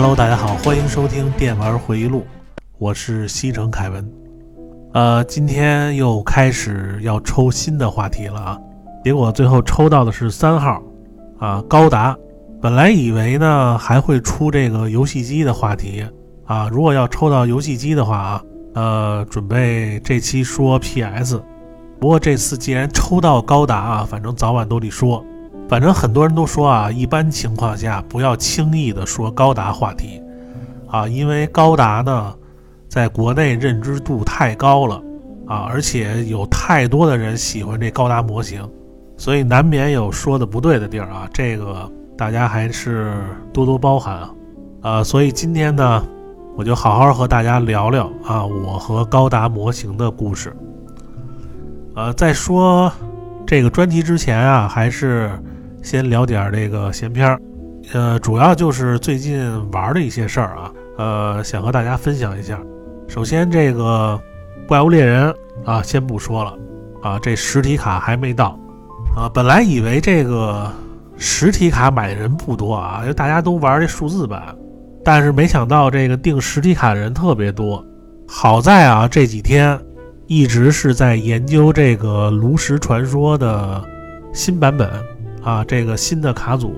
Hello，大家好，欢迎收听电玩回忆录，我是西城凯文。呃，今天又开始要抽新的话题了啊，结果最后抽到的是三号啊，高达。本来以为呢还会出这个游戏机的话题啊，如果要抽到游戏机的话啊，呃，准备这期说 PS。不过这次既然抽到高达啊，反正早晚都得说。反正很多人都说啊，一般情况下不要轻易的说高达话题，啊，因为高达呢，在国内认知度太高了，啊，而且有太多的人喜欢这高达模型，所以难免有说的不对的地儿啊，这个大家还是多多包涵啊，啊，所以今天呢，我就好好和大家聊聊啊，我和高达模型的故事。呃，在说这个专题之前啊，还是。先聊点这个闲篇儿，呃，主要就是最近玩的一些事儿啊，呃，想和大家分享一下。首先，这个怪物猎人啊，先不说了啊，这实体卡还没到啊。本来以为这个实体卡买的人不多啊，因为大家都玩这数字版，但是没想到这个订实体卡的人特别多。好在啊，这几天一直是在研究这个炉石传说的新版本。啊，这个新的卡组，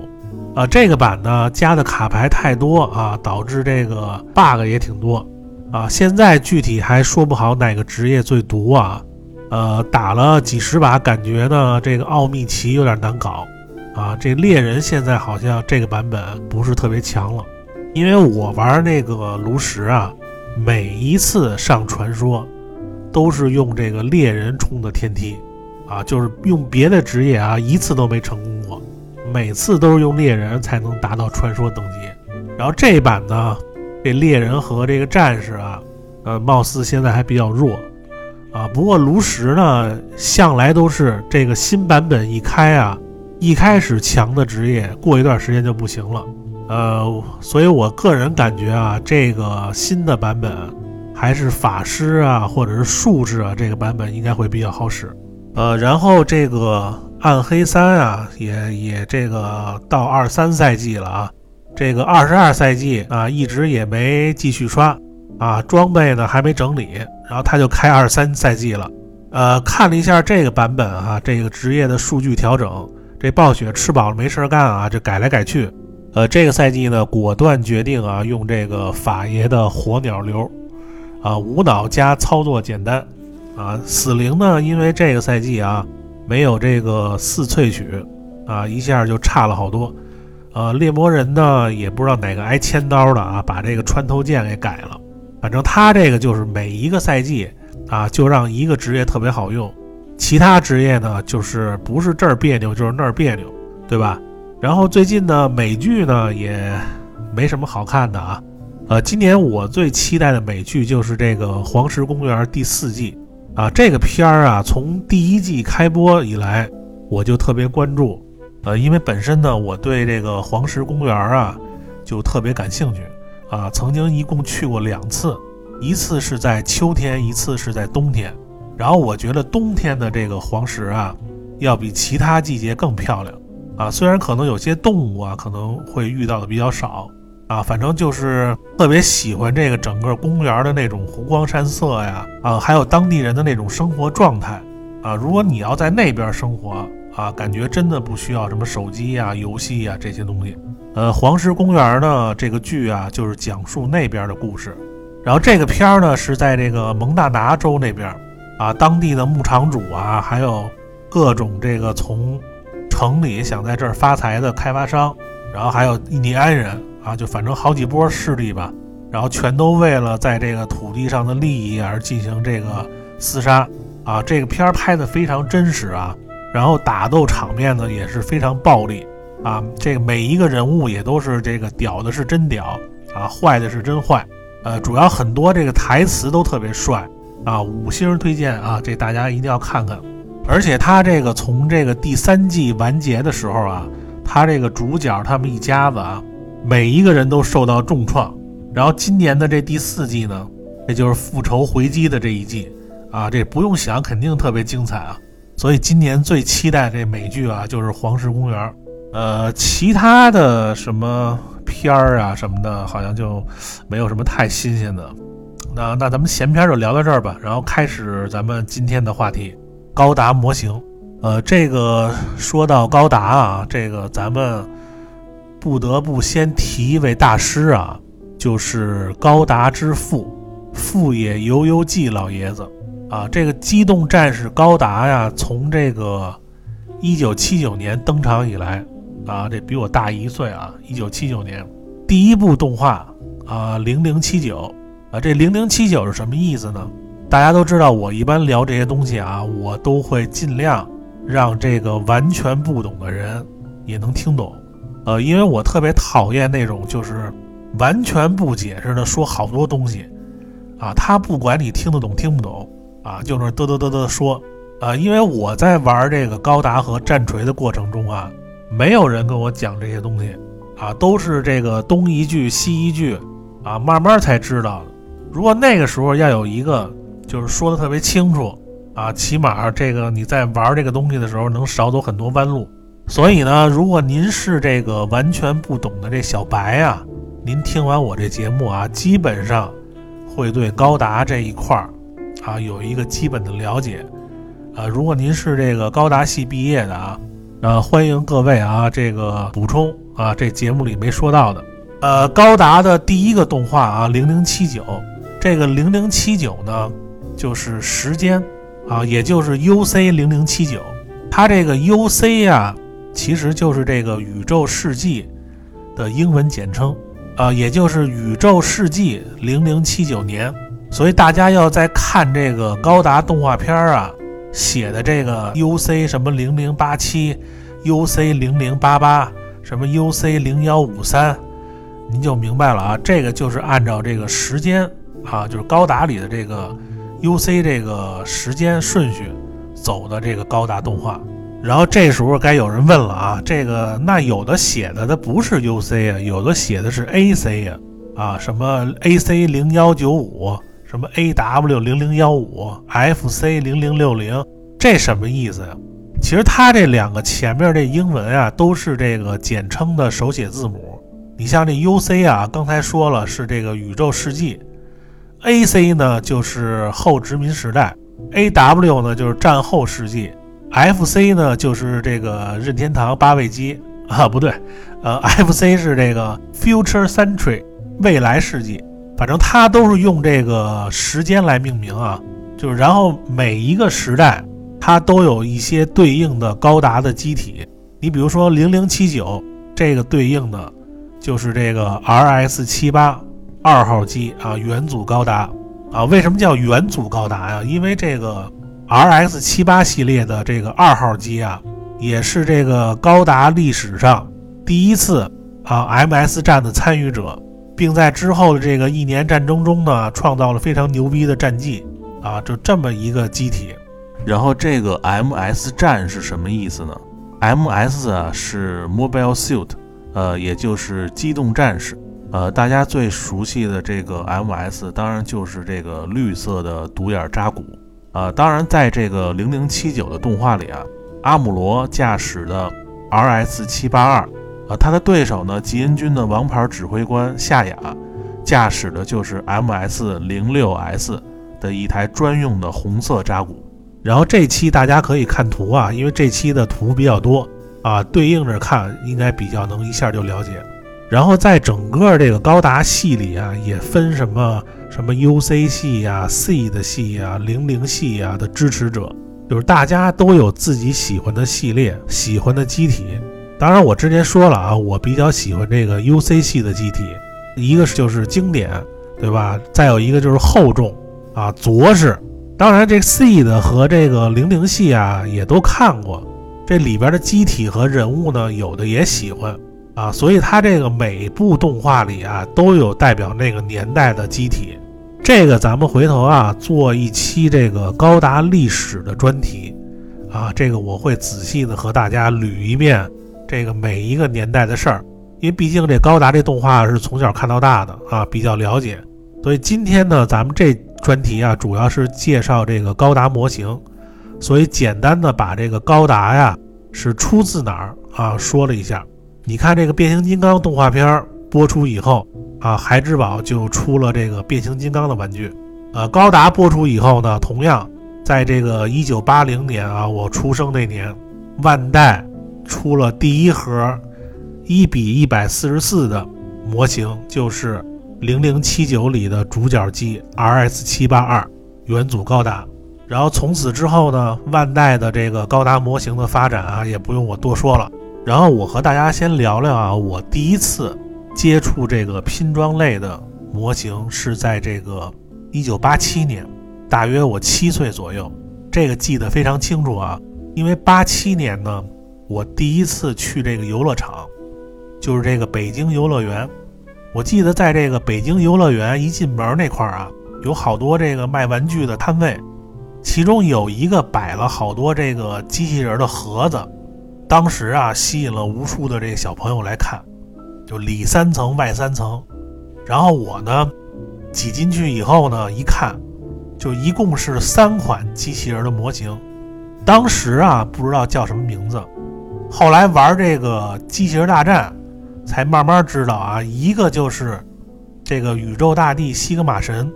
啊，这个版呢加的卡牌太多啊，导致这个 bug 也挺多啊。现在具体还说不好哪个职业最毒啊。呃，打了几十把，感觉呢这个奥秘奇有点难搞啊。这猎人现在好像这个版本不是特别强了，因为我玩那个炉石啊，每一次上传说都是用这个猎人冲的天梯。啊，就是用别的职业啊，一次都没成功过，每次都是用猎人才能达到传说等级。然后这一版呢，这猎人和这个战士啊，呃，貌似现在还比较弱啊。不过炉石呢，向来都是这个新版本一开啊，一开始强的职业，过一段时间就不行了。呃，所以我个人感觉啊，这个新的版本还是法师啊，或者是术士啊，这个版本应该会比较好使。呃，然后这个暗黑三啊，也也这个到二三赛季了啊，这个二十二赛季啊，一直也没继续刷啊，装备呢还没整理，然后他就开二三赛季了。呃，看了一下这个版本哈，这个职业的数据调整，这暴雪吃饱了没事干啊，就改来改去。呃，这个赛季呢，果断决定啊，用这个法爷的火鸟流，啊，无脑加操作简单。啊，死灵呢？因为这个赛季啊，没有这个四萃取，啊，一下就差了好多。呃，猎魔人呢，也不知道哪个挨千刀的啊，把这个穿透剑给改了。反正他这个就是每一个赛季啊，就让一个职业特别好用，其他职业呢，就是不是这儿别扭就是那儿别扭，对吧？然后最近呢，美剧呢也没什么好看的啊。呃，今年我最期待的美剧就是这个《黄石公园》第四季。啊，这个片儿啊，从第一季开播以来，我就特别关注，呃，因为本身呢，我对这个黄石公园啊，就特别感兴趣，啊，曾经一共去过两次，一次是在秋天，一次是在冬天，然后我觉得冬天的这个黄石啊，要比其他季节更漂亮，啊，虽然可能有些动物啊可能会遇到的比较少。啊，反正就是特别喜欢这个整个公园的那种湖光山色呀，啊，还有当地人的那种生活状态，啊，如果你要在那边生活，啊，感觉真的不需要什么手机呀、游戏呀这些东西。呃，黄石公园呢，这个剧啊，就是讲述那边的故事。然后这个片儿呢，是在这个蒙大拿州那边，啊，当地的牧场主啊，还有各种这个从城里想在这儿发财的开发商，然后还有印第安人。啊，就反正好几波势力吧，然后全都为了在这个土地上的利益而进行这个厮杀啊！这个片儿拍的非常真实啊，然后打斗场面呢也是非常暴力啊，这个每一个人物也都是这个屌的是真屌啊，坏的是真坏，呃，主要很多这个台词都特别帅啊，五星推荐啊，这大家一定要看看。而且他这个从这个第三季完结的时候啊，他这个主角他们一家子啊。每一个人都受到重创，然后今年的这第四季呢，这就是复仇回击的这一季啊，这不用想，肯定特别精彩啊。所以今年最期待这美剧啊，就是《黄石公园》。呃，其他的什么片儿啊什么的，好像就没有什么太新鲜的。那那咱们闲篇就聊到这儿吧，然后开始咱们今天的话题，高达模型。呃，这个说到高达啊，这个咱们不得不先提一位大师啊，就是高达之父富野由悠季老爷子啊。这个机动战士高达呀，从这个一九七九年登场以来啊，这比我大一岁啊，一九七九年第一部动画啊，零零七九。啊，这零零七九是什么意思呢？大家都知道，我一般聊这些东西啊，我都会尽量让这个完全不懂的人也能听懂。呃，因为我特别讨厌那种就是完全不解释的说好多东西啊，他不管你听得懂听不懂啊，就那嘚嘚嘚嘚说啊。因为我在玩这个高达和战锤的过程中啊，没有人跟我讲这些东西啊，都是这个东一句西一句啊，慢慢才知道。如果那个时候要有一个，就是说的特别清楚啊，起码这个你在玩这个东西的时候能少走很多弯路。所以呢，如果您是这个完全不懂的这小白啊，您听完我这节目啊，基本上会对高达这一块儿啊有一个基本的了解。啊，如果您是这个高达系毕业的啊，呃，欢迎各位啊这个补充啊这节目里没说到的。呃，高达的第一个动画啊，零零七九。这个零零七九呢，就是时间啊，也就是 U C 零零七九。它这个 U C 呀，其实就是这个宇宙世纪的英文简称啊，也就是宇宙世纪零零七九年。所以大家要在看这个高达动画片啊，写的这个 U C 什么零零八七、U C 零零八八、什么 U C 零幺五三，您就明白了啊，这个就是按照这个时间。啊，就是高达里的这个 U C 这个时间顺序走的这个高达动画，然后这时候该有人问了啊，这个那有的写的它不是 U C 啊，有的写的是 A C 呀，啊什么 A C 零幺九五，什么 A W 零零幺五，F C 零零六零，这什么意思呀？其实它这两个前面这英文啊都是这个简称的手写字母，你像这 U C 啊，刚才说了是这个宇宙世纪。A C 呢就是后殖民时代，A W 呢就是战后世纪，F C 呢就是这个任天堂八位机啊，不对，呃，F C 是这个 Future Century 未来世纪，反正它都是用这个时间来命名啊，就是然后每一个时代它都有一些对应的高达的机体，你比如说零零七九这个对应的就是这个 R S 七八。二号机啊，元祖高达啊，为什么叫元祖高达呀？因为这个 R X 七八系列的这个二号机啊，也是这个高达历史上第一次啊 M S 战的参与者，并在之后的这个一年战争中呢，创造了非常牛逼的战绩啊，就这么一个机体。然后这个 M S 战是什么意思呢？M S 啊是 Mobile Suit，呃，也就是机动战士。呃，大家最熟悉的这个 M.S. 当然就是这个绿色的独眼扎古啊。当然，在这个零零七九的动画里啊，阿姆罗驾驶的 R.S. 七八二啊，他的对手呢，吉恩军的王牌指挥官夏雅驾驶的就是 M.S. 零六 S 的一台专用的红色扎古。然后这期大家可以看图啊，因为这期的图比较多啊，对应着看应该比较能一下就了解。然后在整个这个高达系里啊，也分什么什么 U C 系呀、C 的系呀、零零系呀的支持者，就是大家都有自己喜欢的系列、喜欢的机体。当然，我之前说了啊，我比较喜欢这个 U C 系的机体，一个是就是经典，对吧？再有一个就是厚重啊、着实。当然，这 C 的和这个零零系啊也都看过，这里边的机体和人物呢，有的也喜欢。啊，所以它这个每部动画里啊都有代表那个年代的机体，这个咱们回头啊做一期这个高达历史的专题，啊，这个我会仔细的和大家捋一遍这个每一个年代的事儿，因为毕竟这高达这动画是从小看到大的啊，比较了解，所以今天呢咱们这专题啊主要是介绍这个高达模型，所以简单的把这个高达呀是出自哪儿啊说了一下。你看这个变形金刚动画片播出以后啊，孩之宝就出了这个变形金刚的玩具。呃，高达播出以后呢，同样在这个一九八零年啊，我出生那年，万代出了第一盒一比一百四十四的模型，就是零零七九里的主角机 RS 七八二元祖高达。然后从此之后呢，万代的这个高达模型的发展啊，也不用我多说了。然后我和大家先聊聊啊，我第一次接触这个拼装类的模型是在这个一九八七年，大约我七岁左右，这个记得非常清楚啊。因为八七年呢，我第一次去这个游乐场，就是这个北京游乐园。我记得在这个北京游乐园一进门那块儿啊，有好多这个卖玩具的摊位。其中有一个摆了好多这个机器人的盒子，当时啊吸引了无数的这个小朋友来看，就里三层外三层。然后我呢挤进去以后呢一看，就一共是三款机器人的模型。当时啊不知道叫什么名字，后来玩这个机器人大战，才慢慢知道啊，一个就是这个宇宙大帝西格玛神。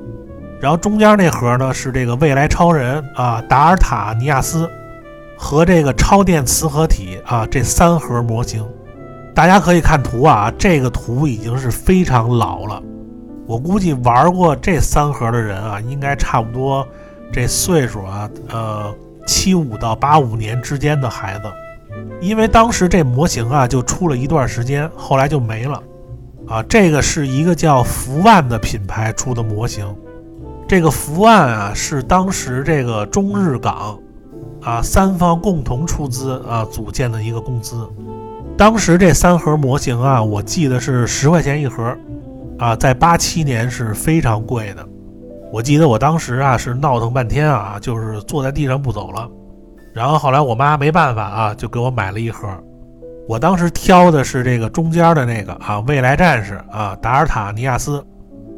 然后中间那盒呢是这个未来超人啊，达尔塔尼亚斯和这个超电磁合体啊，这三盒模型，大家可以看图啊，这个图已经是非常老了。我估计玩过这三盒的人啊，应该差不多这岁数啊，呃，七五到八五年之间的孩子，因为当时这模型啊就出了一段时间，后来就没了啊。这个是一个叫福万的品牌出的模型。这个福万啊，是当时这个中日港啊三方共同出资啊组建的一个公司。当时这三盒模型啊，我记得是十块钱一盒啊，在八七年是非常贵的。我记得我当时啊是闹腾半天啊，就是坐在地上不走了。然后后来我妈没办法啊，就给我买了一盒。我当时挑的是这个中间的那个啊，未来战士啊，达尔塔尼亚斯。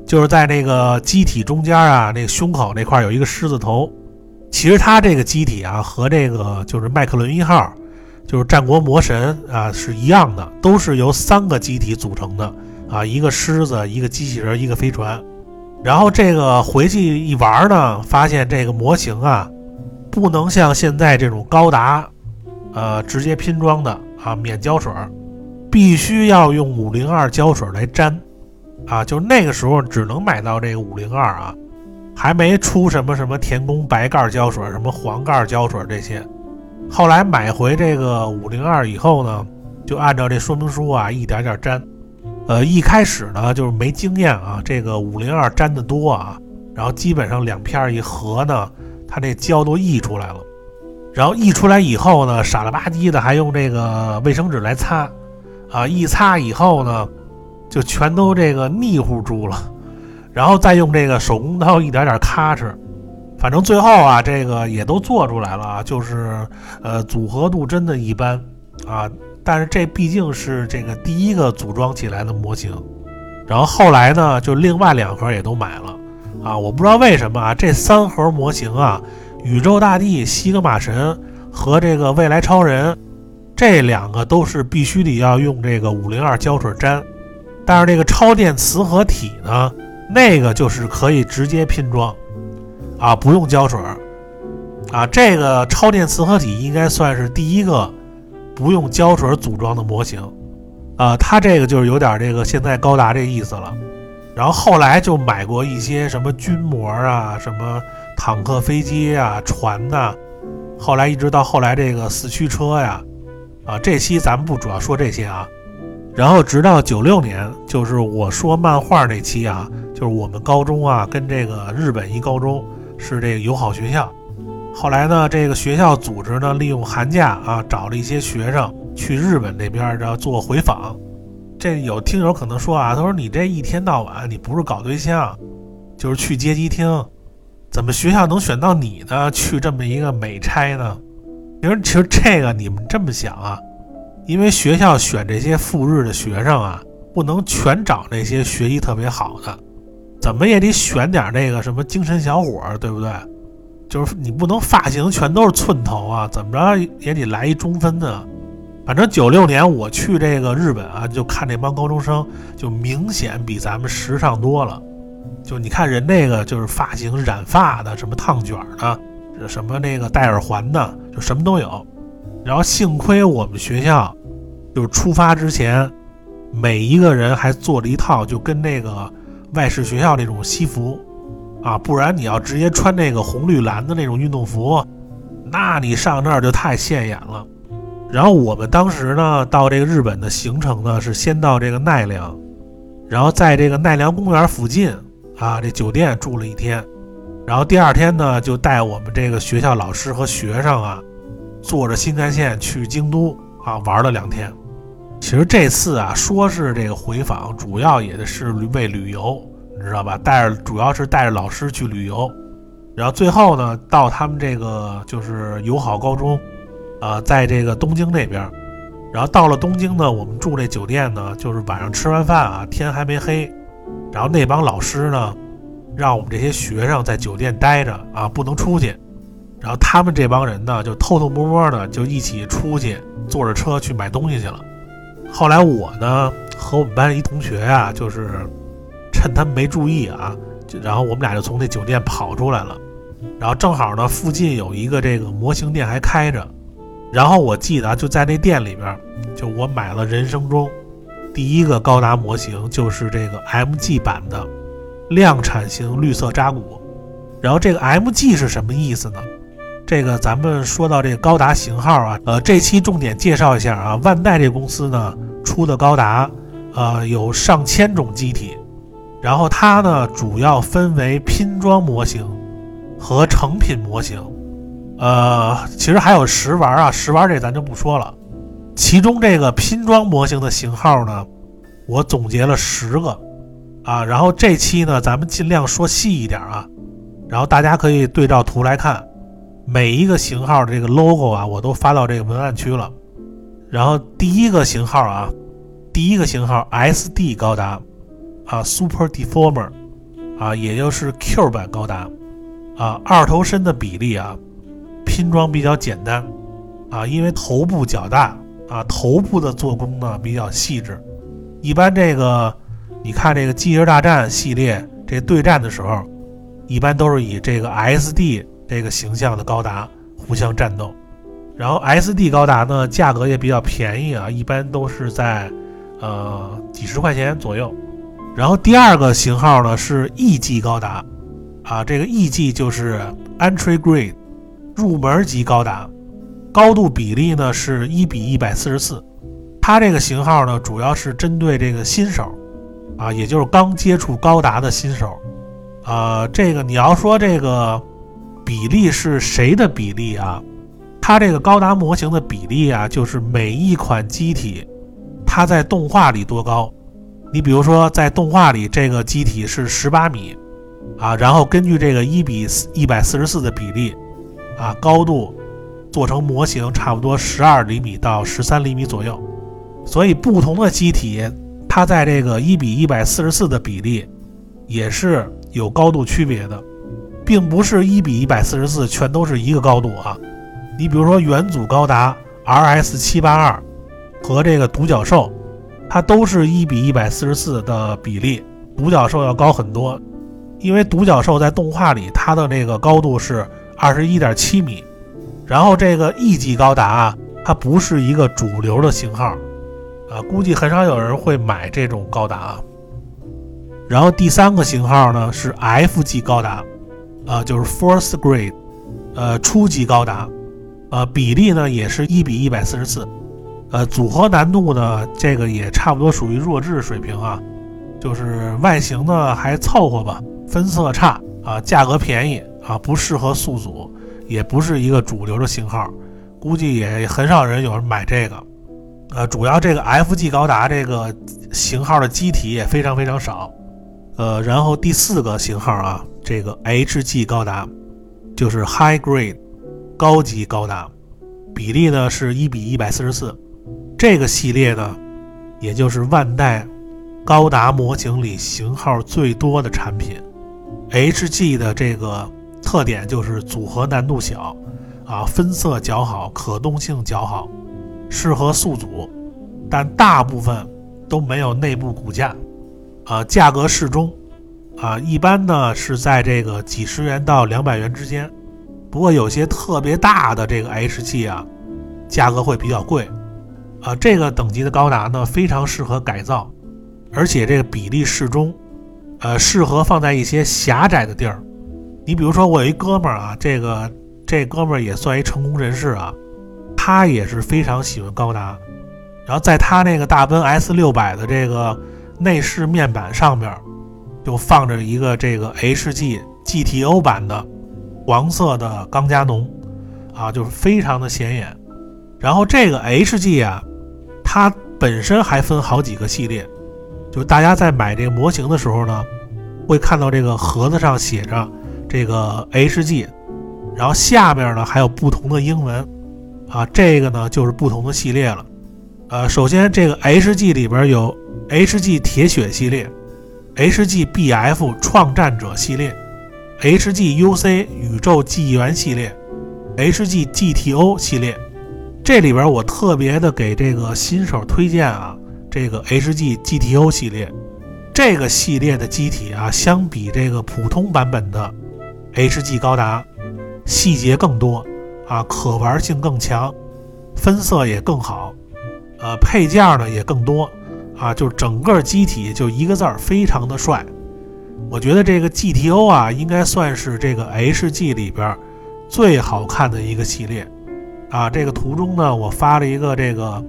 就是在那个机体中间啊，那个胸口那块有一个狮子头。其实它这个机体啊，和这个就是麦克伦一号，就是战国魔神啊是一样的，都是由三个机体组成的啊，一个狮子，一个机器人，一个飞船。然后这个回去一玩呢，发现这个模型啊，不能像现在这种高达，呃，直接拼装的啊，免胶水，必须要用五零二胶水来粘。啊，就那个时候只能买到这个五零二啊，还没出什么什么田宫白盖胶水、什么黄盖胶水这些。后来买回这个五零二以后呢，就按照这说明书啊一点点粘。呃，一开始呢就是没经验啊，这个五零二粘的多啊，然后基本上两片一合呢，它这胶都溢出来了。然后溢出来以后呢，傻了吧唧的还用这个卫生纸来擦，啊，一擦以后呢。就全都这个腻乎住了，然后再用这个手工刀一点点咔哧，反正最后啊，这个也都做出来了啊，就是呃组合度真的一般。啊，但是这毕竟是这个第一个组装起来的模型，然后后来呢，就另外两盒也都买了。啊，我不知道为什么啊，这三盒模型啊，宇宙大帝、西格玛神和这个未来超人，这两个都是必须得要用这个五零二胶水粘。但是这个超电磁合体呢，那个就是可以直接拼装，啊，不用胶水儿啊。这个超电磁合体应该算是第一个不用胶水组装的模型，啊，它这个就是有点这个现在高达这意思了。然后后来就买过一些什么军模啊，什么坦克、飞机啊、船呐，后来一直到后来这个四驱车呀，啊，这期咱们不主要说这些啊。然后直到九六年，就是我说漫画那期啊，就是我们高中啊跟这个日本一高中是这个友好学校。后来呢，这个学校组织呢利用寒假啊，找了一些学生去日本那边然后做回访。这有听友可能说啊，他说你这一天到晚你不是搞对象，就是去街机厅，怎么学校能选到你呢去这么一个美差呢？其实其实这个你们这么想啊。因为学校选这些赴日的学生啊，不能全找那些学习特别好的，怎么也得选点那个什么精神小伙，对不对？就是你不能发型全都是寸头啊，怎么着也得来一中分的。反正九六年我去这个日本啊，就看这帮高中生，就明显比咱们时尚多了。就你看人那个就是发型染发的，什么烫卷的，什么那个戴耳环的，就什么都有。然后幸亏我们学校就是出发之前，每一个人还做了一套就跟那个外事学校那种西服啊，不然你要直接穿那个红绿蓝的那种运动服，那你上那儿就太现眼了。然后我们当时呢，到这个日本的行程呢是先到这个奈良，然后在这个奈良公园附近啊这酒店住了一天，然后第二天呢就带我们这个学校老师和学生啊，坐着新干线去京都啊玩了两天。其实这次啊说是这个回访，主要也是为旅游，你知道吧？带着主要是带着老师去旅游，然后最后呢到他们这个就是友好高中。啊，在这个东京那边，然后到了东京呢，我们住这酒店呢，就是晚上吃完饭啊，天还没黑，然后那帮老师呢，让我们这些学生在酒店待着啊，不能出去，然后他们这帮人呢，就偷偷摸摸的就一起出去，坐着车去买东西去了。后来我呢和我们班一同学啊，就是趁他们没注意啊，就然后我们俩就从那酒店跑出来了，然后正好呢附近有一个这个模型店还开着。然后我记得就在那店里边，就我买了人生中第一个高达模型，就是这个 MG 版的量产型绿色扎古。然后这个 MG 是什么意思呢？这个咱们说到这个高达型号啊，呃，这期重点介绍一下啊，万代这公司呢出的高达，呃，有上千种机体，然后它呢主要分为拼装模型和成品模型。呃，其实还有实玩啊，实玩这咱就不说了。其中这个拼装模型的型号呢，我总结了十个啊。然后这期呢，咱们尽量说细一点啊。然后大家可以对照图来看，每一个型号的这个 logo 啊，我都发到这个文案区了。然后第一个型号啊，第一个型号 SD 高达啊，Super Deformer 啊，也就是 Q 版高达啊，二头身的比例啊。拼装比较简单，啊，因为头部较大，啊，头部的做工呢比较细致。一般这个，你看这个《机器人大战》系列这对战的时候，一般都是以这个 SD 这个形象的高达互相战斗。然后 SD 高达呢，价格也比较便宜啊，一般都是在呃几十块钱左右。然后第二个型号呢是 EG 高达，啊，这个 EG 就是 Entry Grade。入门级高达，高度比例呢是一比一百四十四。它这个型号呢，主要是针对这个新手，啊，也就是刚接触高达的新手。啊，这个你要说这个比例是谁的比例啊？它这个高达模型的比例啊，就是每一款机体它在动画里多高。你比如说在动画里这个机体是十八米，啊，然后根据这个一比一百四十四的比例。啊，高度做成模型差不多十二厘米到十三厘米左右，所以不同的机体，它在这个一比一百四十四的比例也是有高度区别的，并不是一比一百四十四全都是一个高度啊。你比如说元祖高达 RS 七八二和这个独角兽，它都是一比一百四十四的比例，独角兽要高很多，因为独角兽在动画里它的那个高度是。二十一点七米，然后这个 E 级高达啊，它不是一个主流的型号，啊，估计很少有人会买这种高达。啊。然后第三个型号呢是 F 级高达，啊，就是 First Grade，呃，初级高达，呃，比例呢也是一比一百四十四，呃，组合难度呢这个也差不多属于弱智水平啊，就是外形呢还凑合吧，分色差啊，价格便宜。啊，不适合速组，也不是一个主流的型号，估计也很少人有人买这个。呃，主要这个 FG 高达这个型号的机体也非常非常少。呃，然后第四个型号啊，这个 HG 高达就是 High Grade 高级高达，比例呢是一比一百四十四。这个系列呢，也就是万代高达模型里型号最多的产品，HG 的这个。特点就是组合难度小，啊，分色较好，可动性较好，适合速组，但大部分都没有内部骨架，啊，价格适中，啊，一般呢是在这个几十元到两百元之间。不过有些特别大的这个 H G 啊，价格会比较贵，啊，这个等级的高达呢非常适合改造，而且这个比例适中，呃，适合放在一些狭窄的地儿。你比如说，我有一哥们儿啊，这个这哥们儿也算一成功人士啊，他也是非常喜欢高达，然后在他那个大奔 S 六百的这个内饰面板上边，就放着一个这个 HG GTO 版的黄色的钢加农，啊，就是非常的显眼。然后这个 HG 啊，它本身还分好几个系列，就是大家在买这个模型的时候呢，会看到这个盒子上写着。这个 HG，然后下面呢还有不同的英文，啊，这个呢就是不同的系列了。呃，首先这个 HG 里边有 HG 铁血系列，HGBF 创战者系列，HGUC 宇宙纪元系列，HGGTO 系列。这里边我特别的给这个新手推荐啊，这个 HGGTO 系列，这个系列的机体啊，相比这个普通版本的。HG 高达细节更多啊，可玩性更强，分色也更好，呃，配件呢也更多啊，就整个机体就一个字儿，非常的帅。我觉得这个 GTO 啊，应该算是这个 HG 里边最好看的一个系列啊。这个图中呢，我发了一个这个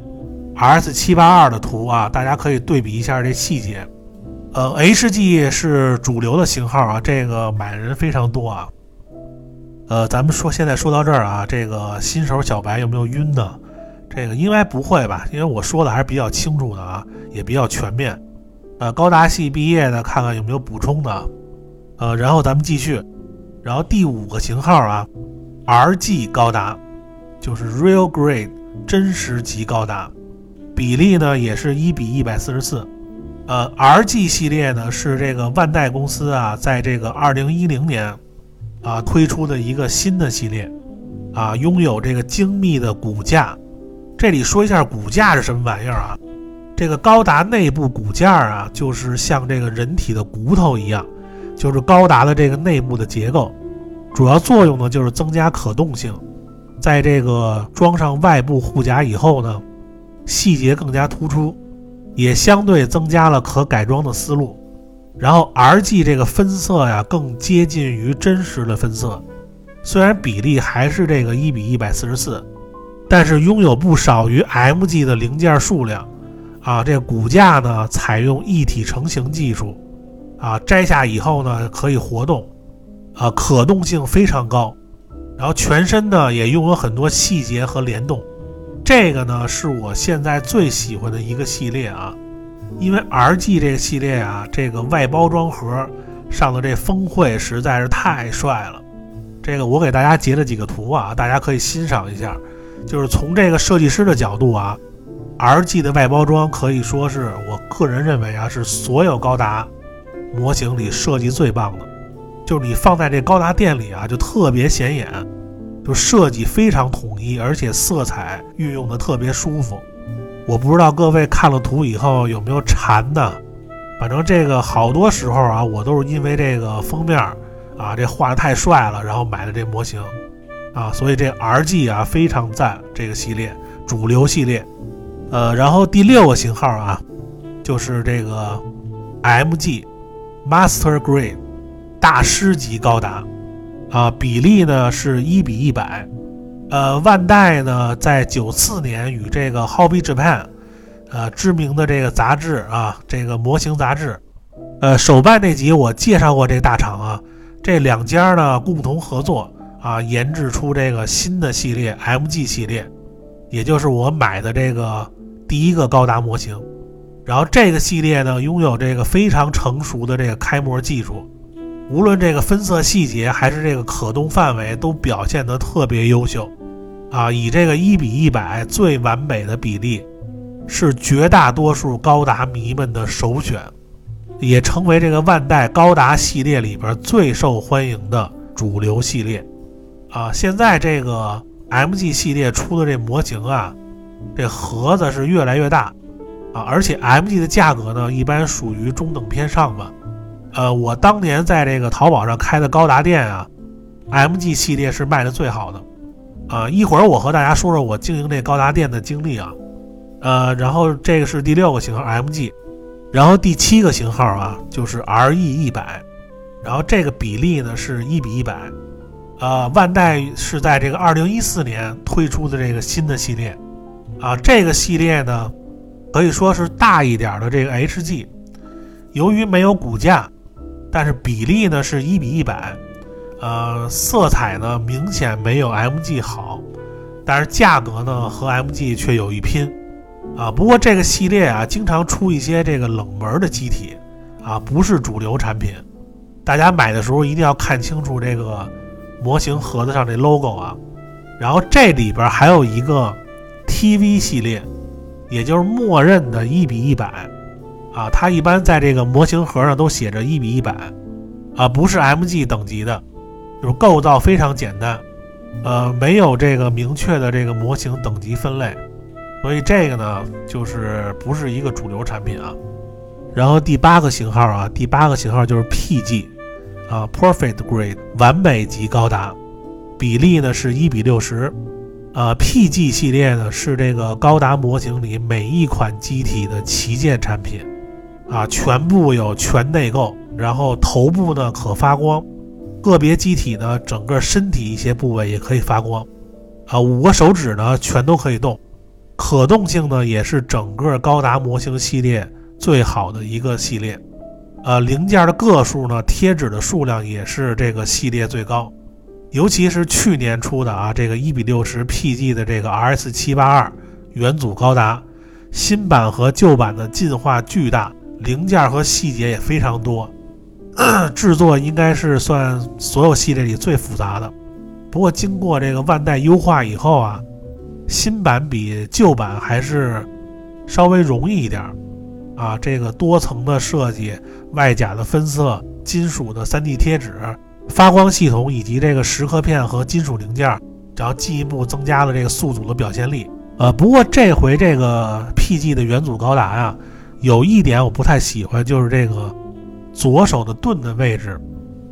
RS 七八二的图啊，大家可以对比一下这细节。呃，HG 是主流的型号啊，这个买的人非常多啊。呃，咱们说现在说到这儿啊，这个新手小白有没有晕的？这个应该不会吧，因为我说的还是比较清楚的啊，也比较全面。呃，高达系毕业的，看看有没有补充的。呃，然后咱们继续，然后第五个型号啊，RG 高达，就是 Real Grade 真实级高达，比例呢也是一比一百四十四。呃，RG 系列呢是这个万代公司啊，在这个二零一零年啊推出的一个新的系列啊，拥有这个精密的骨架。这里说一下骨架是什么玩意儿啊？这个高达内部骨架啊，就是像这个人体的骨头一样，就是高达的这个内部的结构，主要作用呢就是增加可动性。在这个装上外部护甲以后呢，细节更加突出。也相对增加了可改装的思路，然后 RG 这个分色呀更接近于真实的分色，虽然比例还是这个一比一百四十四，但是拥有不少于 MG 的零件数量，啊，这骨架呢采用一体成型技术，啊，摘下以后呢可以活动，啊，可动性非常高，然后全身呢也拥有很多细节和联动。这个呢是我现在最喜欢的一个系列啊，因为 RG 这个系列啊，这个外包装盒上的这峰会实在是太帅了。这个我给大家截了几个图啊，大家可以欣赏一下。就是从这个设计师的角度啊，RG 的外包装可以说是我个人认为啊，是所有高达模型里设计最棒的。就是你放在这高达店里啊，就特别显眼。就设计非常统一，而且色彩运用的特别舒服。我不知道各位看了图以后有没有馋的，反正这个好多时候啊，我都是因为这个封面啊，这画的太帅了，然后买的这模型啊，所以这 RG 啊非常赞，这个系列主流系列。呃，然后第六个型号啊，就是这个 MG Master Grade 大师级高达。啊，比例呢是一比一百，呃，万代呢在九四年与这个 Hobby Japan，呃，知名的这个杂志啊，这个模型杂志，呃，手办那集我介绍过这个大厂啊，这两家呢共同合作啊，研制出这个新的系列 MG 系列，也就是我买的这个第一个高达模型，然后这个系列呢拥有这个非常成熟的这个开模技术。无论这个分色细节还是这个可动范围，都表现得特别优秀，啊，以这个一比一百最完美的比例，是绝大多数高达迷们的首选，也成为这个万代高达系列里边最受欢迎的主流系列，啊，现在这个 MG 系列出的这模型啊，这盒子是越来越大啊，而且 MG 的价格呢，一般属于中等偏上吧。呃，我当年在这个淘宝上开的高达店啊，MG 系列是卖的最好的。啊，一会儿我和大家说说我经营这高达店的经历啊。呃，然后这个是第六个型号 MG，然后第七个型号啊就是 RE 一百，然后这个比例呢是一比一百。呃，万代是在这个二零一四年推出的这个新的系列，啊，这个系列呢可以说是大一点的这个 HG，由于没有骨架，但是比例呢是一比一百，呃，色彩呢明显没有 MG 好，但是价格呢和 MG 却有一拼，啊，不过这个系列啊经常出一些这个冷门的机体，啊，不是主流产品，大家买的时候一定要看清楚这个。模型盒子上这 logo 啊，然后这里边还有一个 TV 系列，也就是默认的一比一百啊，它一般在这个模型盒上都写着一比一百啊，不是 MG 等级的，就是构造非常简单，呃，没有这个明确的这个模型等级分类，所以这个呢就是不是一个主流产品啊。然后第八个型号啊，第八个型号就是 PG。啊，Perfect Grade 完美级高达，比例呢是一比六十。啊，PG 系列呢是这个高达模型里每一款机体的旗舰产品，啊，全部有全内构，然后头部呢可发光，个别机体呢整个身体一些部位也可以发光，啊，五个手指呢全都可以动，可动性呢也是整个高达模型系列最好的一个系列。呃，零件的个数呢，贴纸的数量也是这个系列最高，尤其是去年出的啊，这个一比六十 PG 的这个 RS 七八二元祖高达，新版和旧版的进化巨大，零件和细节也非常多，制作应该是算所有系列里最复杂的。不过经过这个万代优化以后啊，新版比旧版还是稍微容易一点。啊，这个多层的设计、外甲的分色、金属的 3D 贴纸、发光系统以及这个蚀刻片和金属零件，然后进一步增加了这个素组的表现力。呃，不过这回这个 PG 的元祖高达呀，有一点我不太喜欢，就是这个左手的盾的位置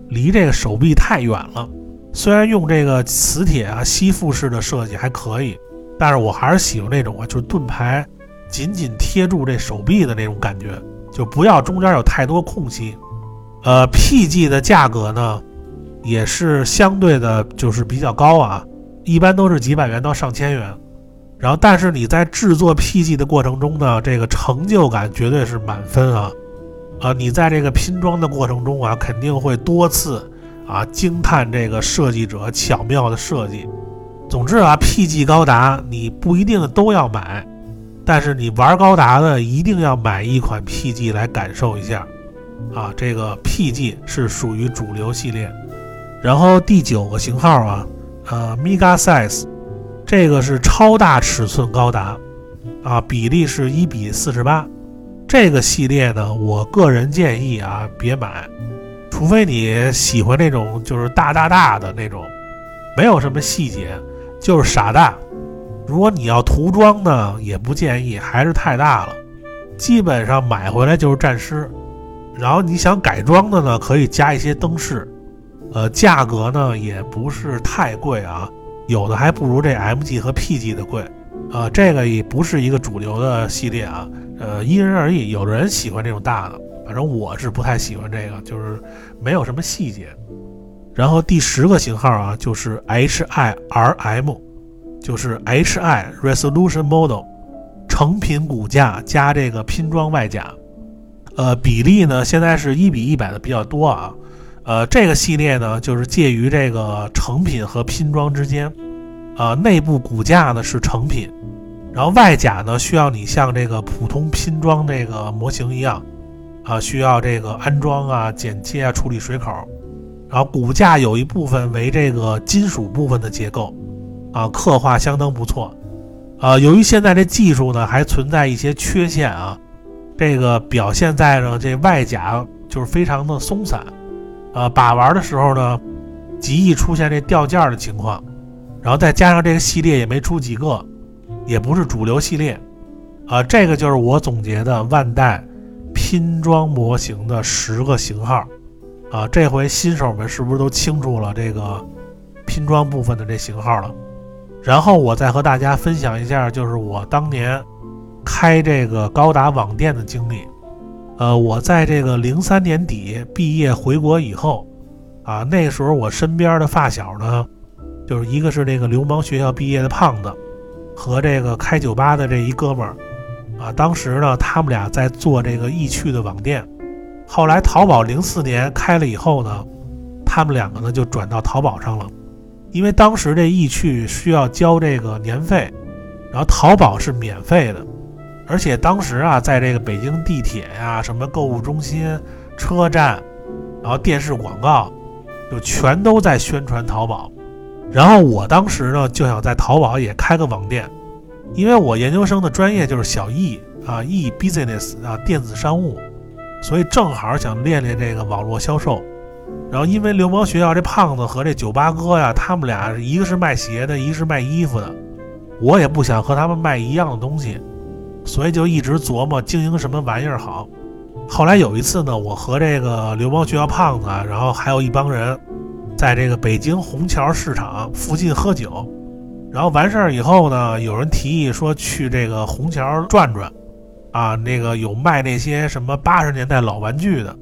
离这个手臂太远了。虽然用这个磁铁啊吸附式的设计还可以，但是我还是喜欢那种啊，就是盾牌。紧紧贴住这手臂的那种感觉，就不要中间有太多空隙。呃，PG 的价格呢，也是相对的，就是比较高啊，一般都是几百元到上千元。然后，但是你在制作 PG 的过程中呢，这个成就感绝对是满分啊！啊，你在这个拼装的过程中啊，肯定会多次啊惊叹这个设计者巧妙的设计。总之啊，PG 高达你不一定都要买。但是你玩高达的一定要买一款 PG 来感受一下，啊，这个 PG 是属于主流系列。然后第九个型号啊，呃，Mega Size，这个是超大尺寸高达，啊，比例是一比四十八。这个系列呢，我个人建议啊，别买，除非你喜欢那种就是大大大的那种，没有什么细节，就是傻大。如果你要涂装呢，也不建议，还是太大了。基本上买回来就是战尸。然后你想改装的呢，可以加一些灯饰，呃，价格呢也不是太贵啊，有的还不如这 MG 和 PG 的贵。呃，这个也不是一个主流的系列啊，呃，因人而异，有的人喜欢这种大的，反正我是不太喜欢这个，就是没有什么细节。然后第十个型号啊，就是 HIRM。就是 H I Resolution Model 成品骨架加这个拼装外甲，呃，比例呢现在是一比一百的比较多啊，呃，这个系列呢就是介于这个成品和拼装之间，呃，内部骨架呢是成品，然后外甲呢需要你像这个普通拼装这个模型一样，啊，需要这个安装啊、剪切啊、处理水口，然后骨架有一部分为这个金属部分的结构。啊，刻画相当不错，啊，由于现在这技术呢还存在一些缺陷啊，这个表现在呢这外甲就是非常的松散，啊，把玩的时候呢极易出现这掉件的情况，然后再加上这个系列也没出几个，也不是主流系列。啊，这个就是我总结的万代拼装模型的十个型号。啊，这回新手们是不是都清楚了这个拼装部分的这型号了？然后我再和大家分享一下，就是我当年开这个高达网店的经历。呃，我在这个零三年底毕业回国以后，啊，那时候我身边的发小呢，就是一个是这个流氓学校毕业的胖子，和这个开酒吧的这一哥们儿，啊，当时呢，他们俩在做这个易趣的网店。后来淘宝零四年开了以后呢，他们两个呢就转到淘宝上了。因为当时这易趣需要交这个年费，然后淘宝是免费的，而且当时啊，在这个北京地铁呀、什么购物中心、车站，然后电视广告，就全都在宣传淘宝。然后我当时呢就想在淘宝也开个网店，因为我研究生的专业就是小易啊，e business 啊，电子商务，所以正好想练练这个网络销售。然后因为流氓学校这胖子和这酒吧哥呀，他们俩一个是卖鞋的，一个是卖衣服的，我也不想和他们卖一样的东西，所以就一直琢磨经营什么玩意儿好。后来有一次呢，我和这个流氓学校胖子，然后还有一帮人，在这个北京虹桥市场附近喝酒，然后完事儿以后呢，有人提议说去这个虹桥转转，啊，那个有卖那些什么八十年代老玩具的。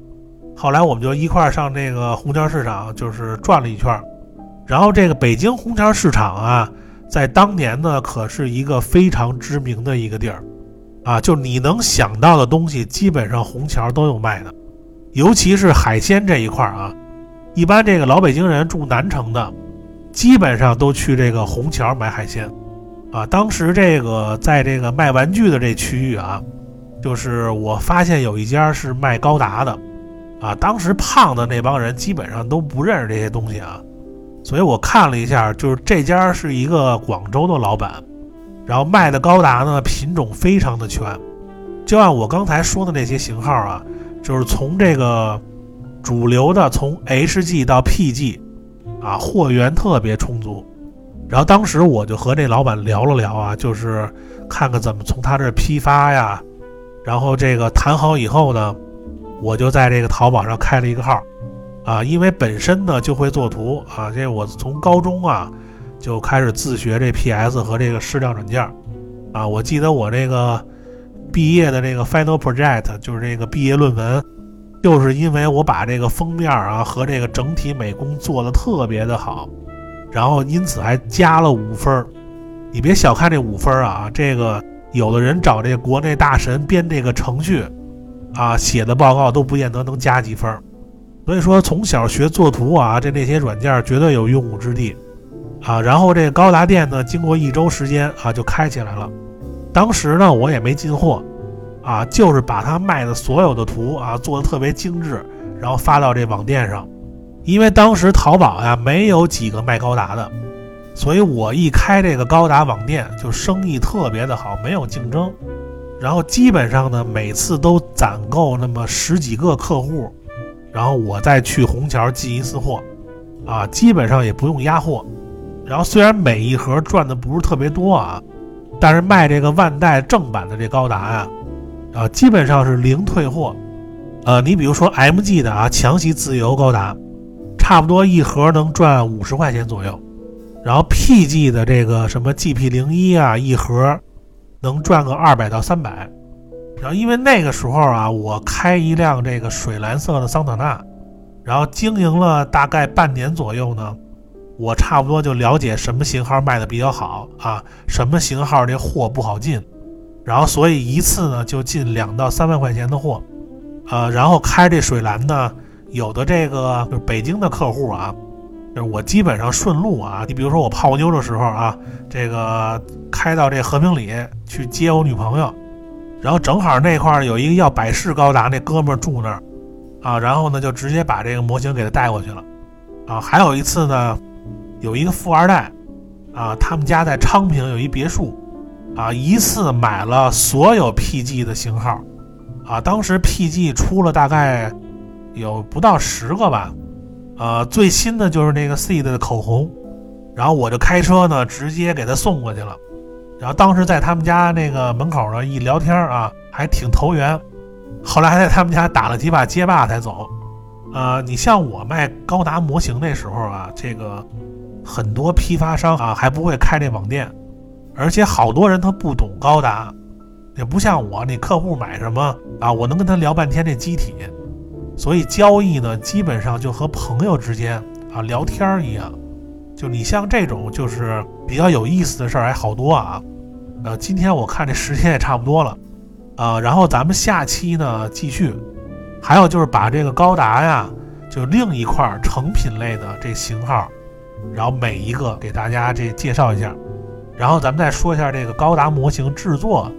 后来我们就一块儿上这个虹桥市场，就是转了一圈儿。然后这个北京虹桥市场啊，在当年呢，可是一个非常知名的一个地儿，啊，就你能想到的东西，基本上虹桥都有卖的。尤其是海鲜这一块儿啊，一般这个老北京人住南城的，基本上都去这个虹桥买海鲜。啊，当时这个在这个卖玩具的这区域啊，就是我发现有一家是卖高达的。啊，当时胖的那帮人基本上都不认识这些东西啊，所以我看了一下，就是这家是一个广州的老板，然后卖的高达呢品种非常的全，就按我刚才说的那些型号啊，就是从这个主流的从 HG 到 PG，啊货源特别充足，然后当时我就和这老板聊了聊啊，就是看看怎么从他这批发呀，然后这个谈好以后呢。我就在这个淘宝上开了一个号，啊，因为本身呢就会做图啊，这我从高中啊就开始自学这 PS 和这个视量软件，啊，我记得我这个毕业的这个 Final Project 就是这个毕业论文，就是因为我把这个封面啊和这个整体美工做的特别的好，然后因此还加了五分儿。你别小看这五分儿啊，这个有的人找这国内大神编这个程序。啊，写的报告都不见得能加几分，所以说从小学作图啊，这那些软件绝对有用武之地啊。然后这高达店呢，经过一周时间啊，就开起来了。当时呢，我也没进货啊，就是把他卖的所有的图啊，做的特别精致，然后发到这网店上。因为当时淘宝呀，没有几个卖高达的，所以我一开这个高达网店，就生意特别的好，没有竞争。然后基本上呢，每次都攒够那么十几个客户，然后我再去虹桥进一次货，啊，基本上也不用压货。然后虽然每一盒赚的不是特别多啊，但是卖这个万代正版的这高达呀，啊，基本上是零退货。呃，你比如说 MG 的啊，强袭自由高达，差不多一盒能赚五十块钱左右。然后 PG 的这个什么 GP 零一啊，一盒。能赚个二百到三百，然后因为那个时候啊，我开一辆这个水蓝色的桑塔纳，然后经营了大概半年左右呢，我差不多就了解什么型号卖的比较好啊，什么型号这货不好进，然后所以一次呢就进两到三万块钱的货，呃，然后开这水蓝呢，有的这个就是北京的客户啊。就是我基本上顺路啊，你比如说我泡妞的时候啊，这个开到这和平里去接我女朋友，然后正好那块儿有一个要百事高达那哥们儿住那儿，啊，然后呢就直接把这个模型给他带过去了，啊，还有一次呢，有一个富二代，啊，他们家在昌平有一别墅，啊，一次买了所有 PG 的型号，啊，当时 PG 出了大概有不到十个吧。呃，最新的就是那个 C 的口红，然后我就开车呢，直接给他送过去了。然后当时在他们家那个门口呢一聊天啊，还挺投缘。后来还在他们家打了几把街霸才走。呃，你像我卖高达模型那时候啊，这个很多批发商啊还不会开这网店，而且好多人他不懂高达，也不像我，那客户买什么啊，我能跟他聊半天这机体。所以交易呢，基本上就和朋友之间啊聊天一样。就你像这种就是比较有意思的事儿还好多啊。呃，今天我看这时间也差不多了。啊，然后咱们下期呢继续，还有就是把这个高达呀，就另一块成品类的这型号，然后每一个给大家这介绍一下，然后咱们再说一下这个高达模型制作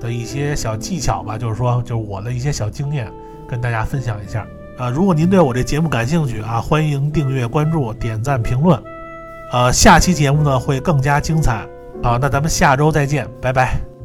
的一些小技巧吧，就是说就是我的一些小经验跟大家分享一下啊。如果您对我这节目感兴趣啊，欢迎订阅、关注、点赞、评论，呃，下期节目呢会更加精彩啊。那咱们下周再见，拜拜。